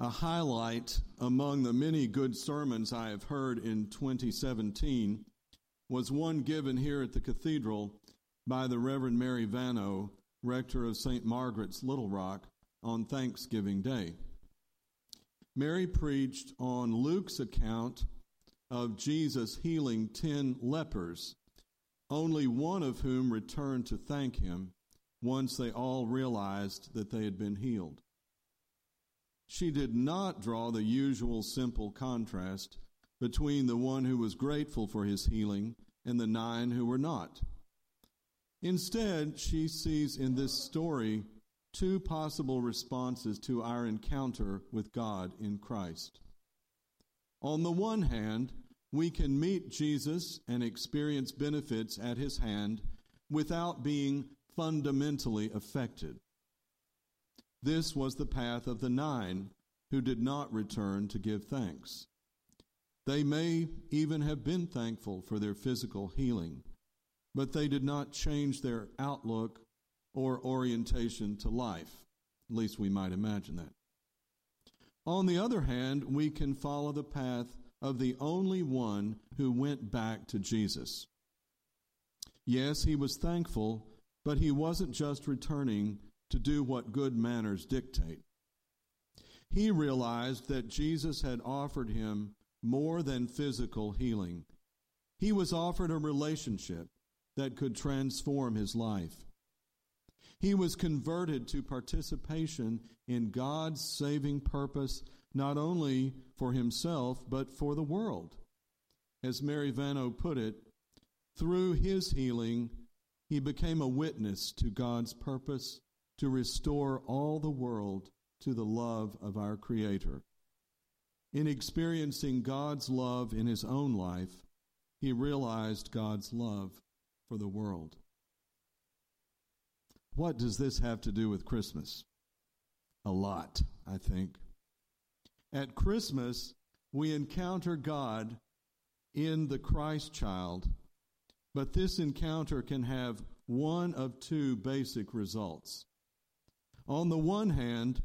A highlight among the many good sermons I have heard in 2017 was one given here at the cathedral by the Reverend Mary Vano, rector of St. Margaret's Little Rock, on Thanksgiving Day. Mary preached on Luke's account of Jesus healing ten lepers, only one of whom returned to thank him once they all realized that they had been healed. She did not draw the usual simple contrast between the one who was grateful for his healing and the nine who were not. Instead, she sees in this story two possible responses to our encounter with God in Christ. On the one hand, we can meet Jesus and experience benefits at his hand without being fundamentally affected. This was the path of the nine who did not return to give thanks. They may even have been thankful for their physical healing, but they did not change their outlook or orientation to life. At least we might imagine that. On the other hand, we can follow the path of the only one who went back to Jesus. Yes, he was thankful, but he wasn't just returning to do what good manners dictate. He realized that Jesus had offered him more than physical healing. He was offered a relationship that could transform his life. He was converted to participation in God's saving purpose, not only for himself, but for the world. As Mary Vano put it, through his healing, he became a witness to God's purpose to restore all the world to the love of our Creator. In experiencing God's love in his own life, he realized God's love for the world. What does this have to do with Christmas? A lot, I think. At Christmas, we encounter God in the Christ child, but this encounter can have one of two basic results. On the one hand,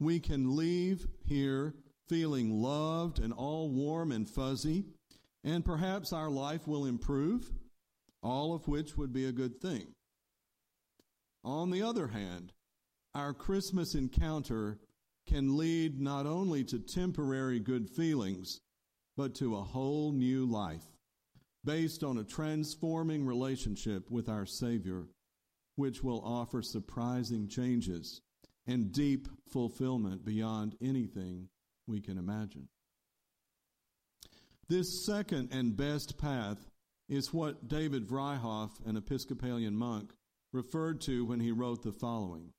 we can leave here feeling loved and all warm and fuzzy, and perhaps our life will improve, all of which would be a good thing. On the other hand, our Christmas encounter can lead not only to temporary good feelings, but to a whole new life based on a transforming relationship with our Savior, which will offer surprising changes and deep fulfillment beyond anything we can imagine. This second and best path is what David Vryhof, an Episcopalian monk, referred to when he wrote the following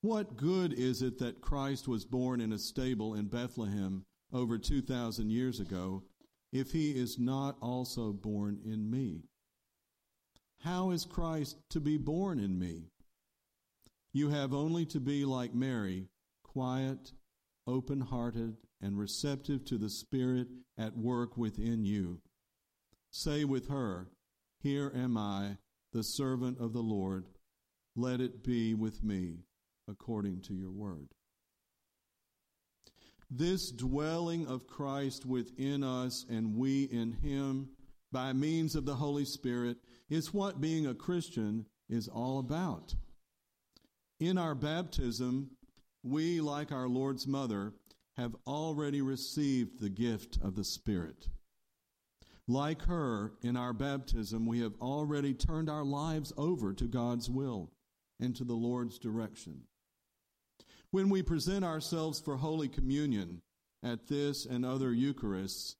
What good is it that Christ was born in a stable in Bethlehem over 2,000 years ago if he is not also born in me? How is Christ to be born in me? You have only to be like Mary, quiet, open hearted, and receptive to the Spirit at work within you. Say with her, Here am I the servant of the Lord, let it be with me according to your word. This dwelling of Christ within us and we in him by means of the Holy Spirit is what being a Christian is all about. In our baptism, we, like our Lord's mother, have already received the gift of the Spirit. Like her, in our baptism, we have already turned our lives over to God's will and to the Lord's direction. When we present ourselves for Holy Communion at this and other Eucharists,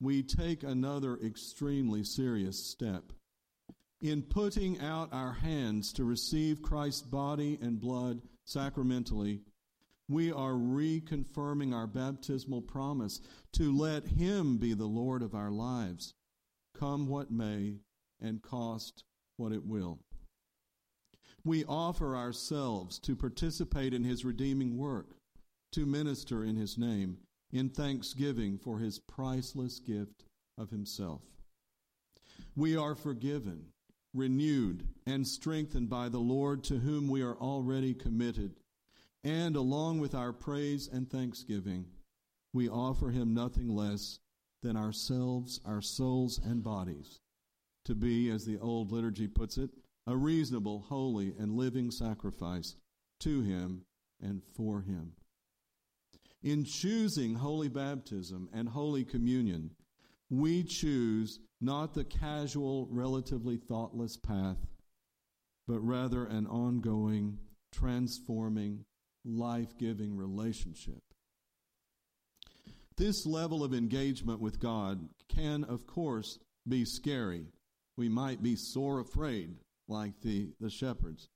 we take another extremely serious step. In putting out our hands to receive Christ's body and blood sacramentally, we are reconfirming our baptismal promise to let Him be the Lord of our lives, come what may and cost what it will. We offer ourselves to participate in His redeeming work, to minister in His name, in thanksgiving for His priceless gift of Himself. We are forgiven, renewed, and strengthened by the Lord to whom we are already committed and along with our praise and thanksgiving, we offer him nothing less than ourselves, our souls, and bodies to be, as the old liturgy puts it, a reasonable, holy, and living sacrifice to him and for him. In choosing holy baptism and holy communion, we choose not the casual, relatively thoughtless path, but rather an ongoing, transforming, life giving relationship. This level of engagement with God can, of course, be scary. We might be sore afraid, like the, the shepherds,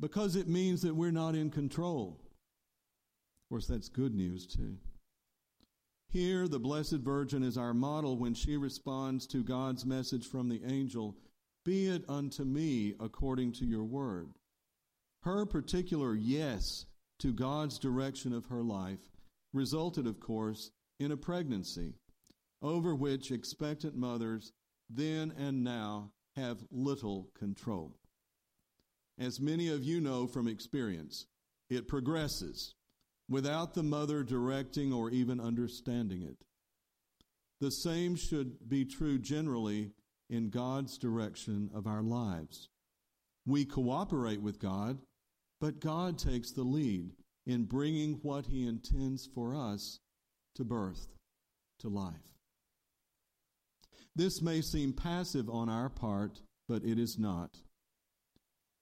because it means that we're not in control. Of course, that's good news, too. Here, the Blessed Virgin is our model when she responds to God's message from the angel Be it unto me according to your word. Her particular yes to God's direction of her life resulted, of course, in a pregnancy over which expectant mothers then and now have little control. As many of you know from experience, it progresses without the mother directing or even understanding it. The same should be true generally in God's direction of our lives. We cooperate with God, but God takes the lead in bringing what He intends for us to birth, to life. This may seem passive on our part, but it is not.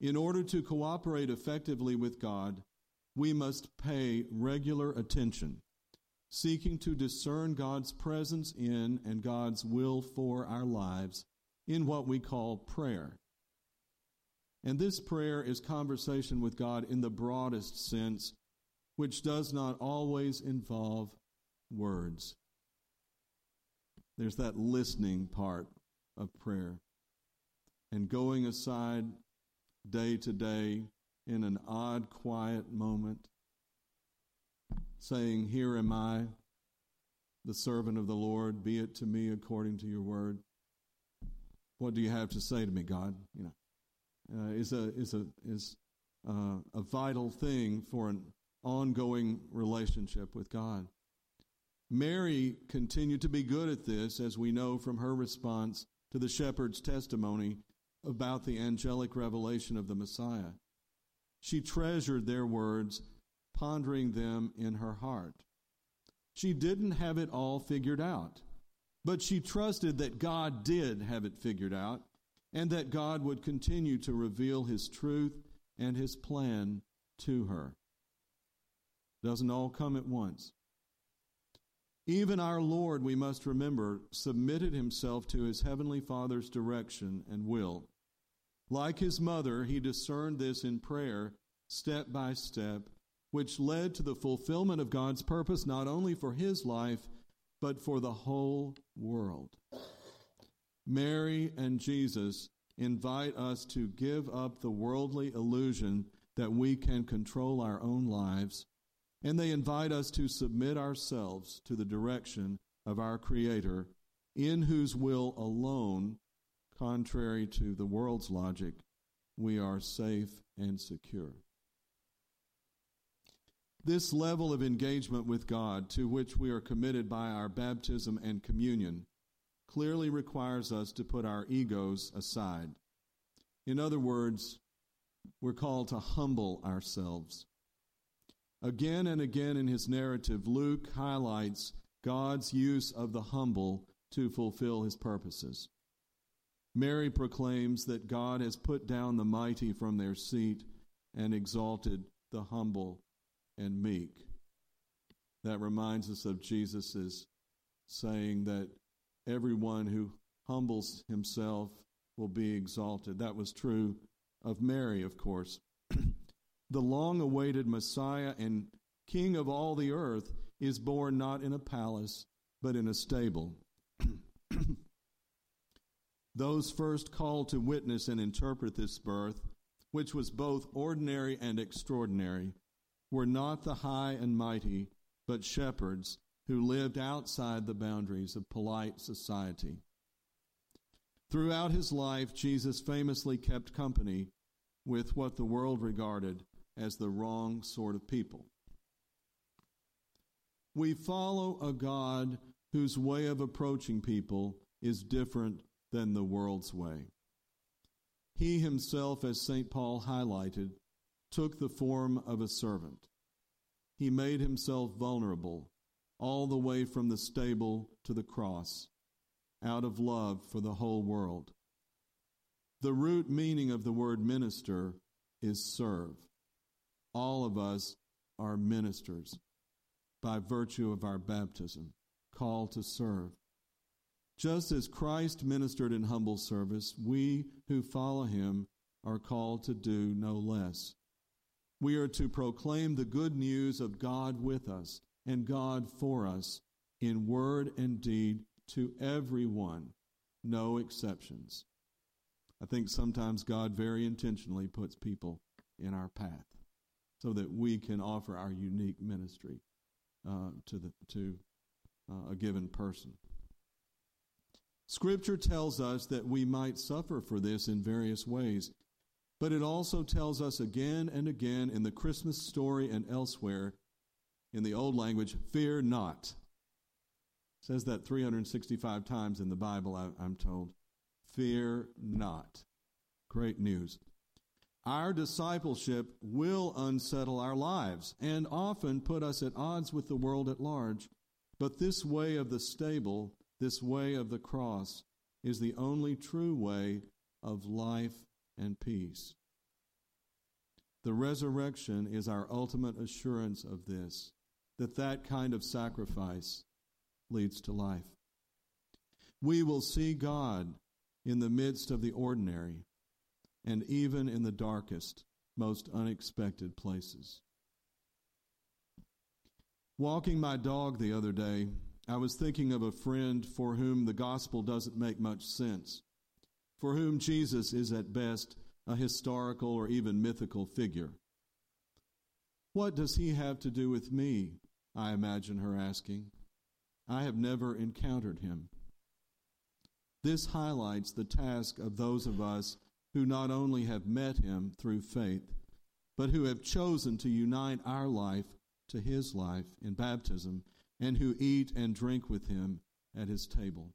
In order to cooperate effectively with God, we must pay regular attention, seeking to discern God's presence in and God's will for our lives in what we call prayer. And this prayer is conversation with God in the broadest sense, which does not always involve words. There's that listening part of prayer and going aside day to day in an odd, quiet moment, saying, Here am I, the servant of the Lord, be it to me according to your word. What do you have to say to me, God? You know, uh, is a is a is uh, a vital thing for an ongoing relationship with God. Mary continued to be good at this, as we know from her response to the shepherd's testimony about the angelic revelation of the Messiah. She treasured their words, pondering them in her heart. She didn't have it all figured out, but she trusted that God did have it figured out and that God would continue to reveal his truth and his plan to her. Doesn't all come at once. Even our Lord, we must remember, submitted himself to his heavenly Father's direction and will. Like his mother, he discerned this in prayer, step by step, which led to the fulfillment of God's purpose not only for his life, but for the whole world. Mary and Jesus invite us to give up the worldly illusion that we can control our own lives, and they invite us to submit ourselves to the direction of our Creator, in whose will alone, contrary to the world's logic, we are safe and secure. This level of engagement with God, to which we are committed by our baptism and communion, clearly requires us to put our egos aside. In other words, we're called to humble ourselves. Again and again in his narrative, Luke highlights God's use of the humble to fulfill his purposes. Mary proclaims that God has put down the mighty from their seat and exalted the humble and meek. That reminds us of Jesus' saying that everyone who humbles himself will be exalted. That was true of Mary, of course. the long awaited Messiah and King of all the earth is born not in a palace, but in a stable. Those first called to witness and interpret this birth, which was both ordinary and extraordinary, were not the high and mighty, but shepherds who lived outside the boundaries of polite society. Throughout his life, Jesus famously kept company with what the world regarded as the wrong sort of people. We follow a God whose way of approaching people is different than the world's way. He himself, as St. Paul highlighted, took the form of a servant. He made himself vulnerable all the way from the stable to the cross, out of love for the whole world. The root meaning of the word minister is serve. All of us are ministers by virtue of our baptism, called to serve. Just as Christ ministered in humble service, we who follow him are called to do no less. We are to proclaim the good news of God with us and God for us in word and deed to everyone, no exceptions. I think sometimes God very intentionally puts people in our path so that we can offer our unique ministry uh, to, the, to uh, a given person. Scripture tells us that we might suffer for this in various ways, but it also tells us again and again in the Christmas story and elsewhere in the old language, fear not. It says that 365 times in the Bible, I, I'm told. Fear not. Great news. Our discipleship will unsettle our lives and often put us at odds with the world at large. But this way of the stable this way of the cross is the only true way of life and peace. The resurrection is our ultimate assurance of this, that that kind of sacrifice leads to life. We will see God in the midst of the ordinary and even in the darkest, most unexpected places. Walking my dog the other day, I was thinking of a friend for whom the gospel doesn't make much sense, for whom Jesus is at best a historical or even mythical figure. What does he have to do with me? I imagine her asking. I have never encountered him. This highlights the task of those of us who not only have met him through faith, but who have chosen to unite our life to his life in baptism and who eat and drink with him at his table.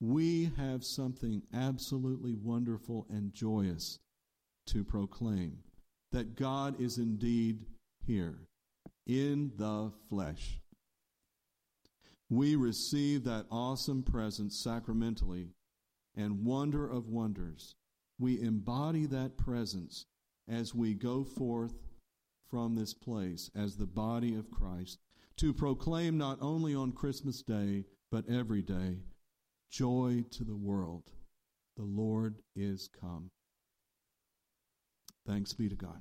We have something absolutely wonderful and joyous to proclaim that God is indeed here in the flesh. We receive that awesome presence sacramentally and wonder of wonders. We embody that presence as we go forth from this place as the body of Christ to proclaim not only on Christmas Day, but every day joy to the world. The Lord is come. Thanks be to God.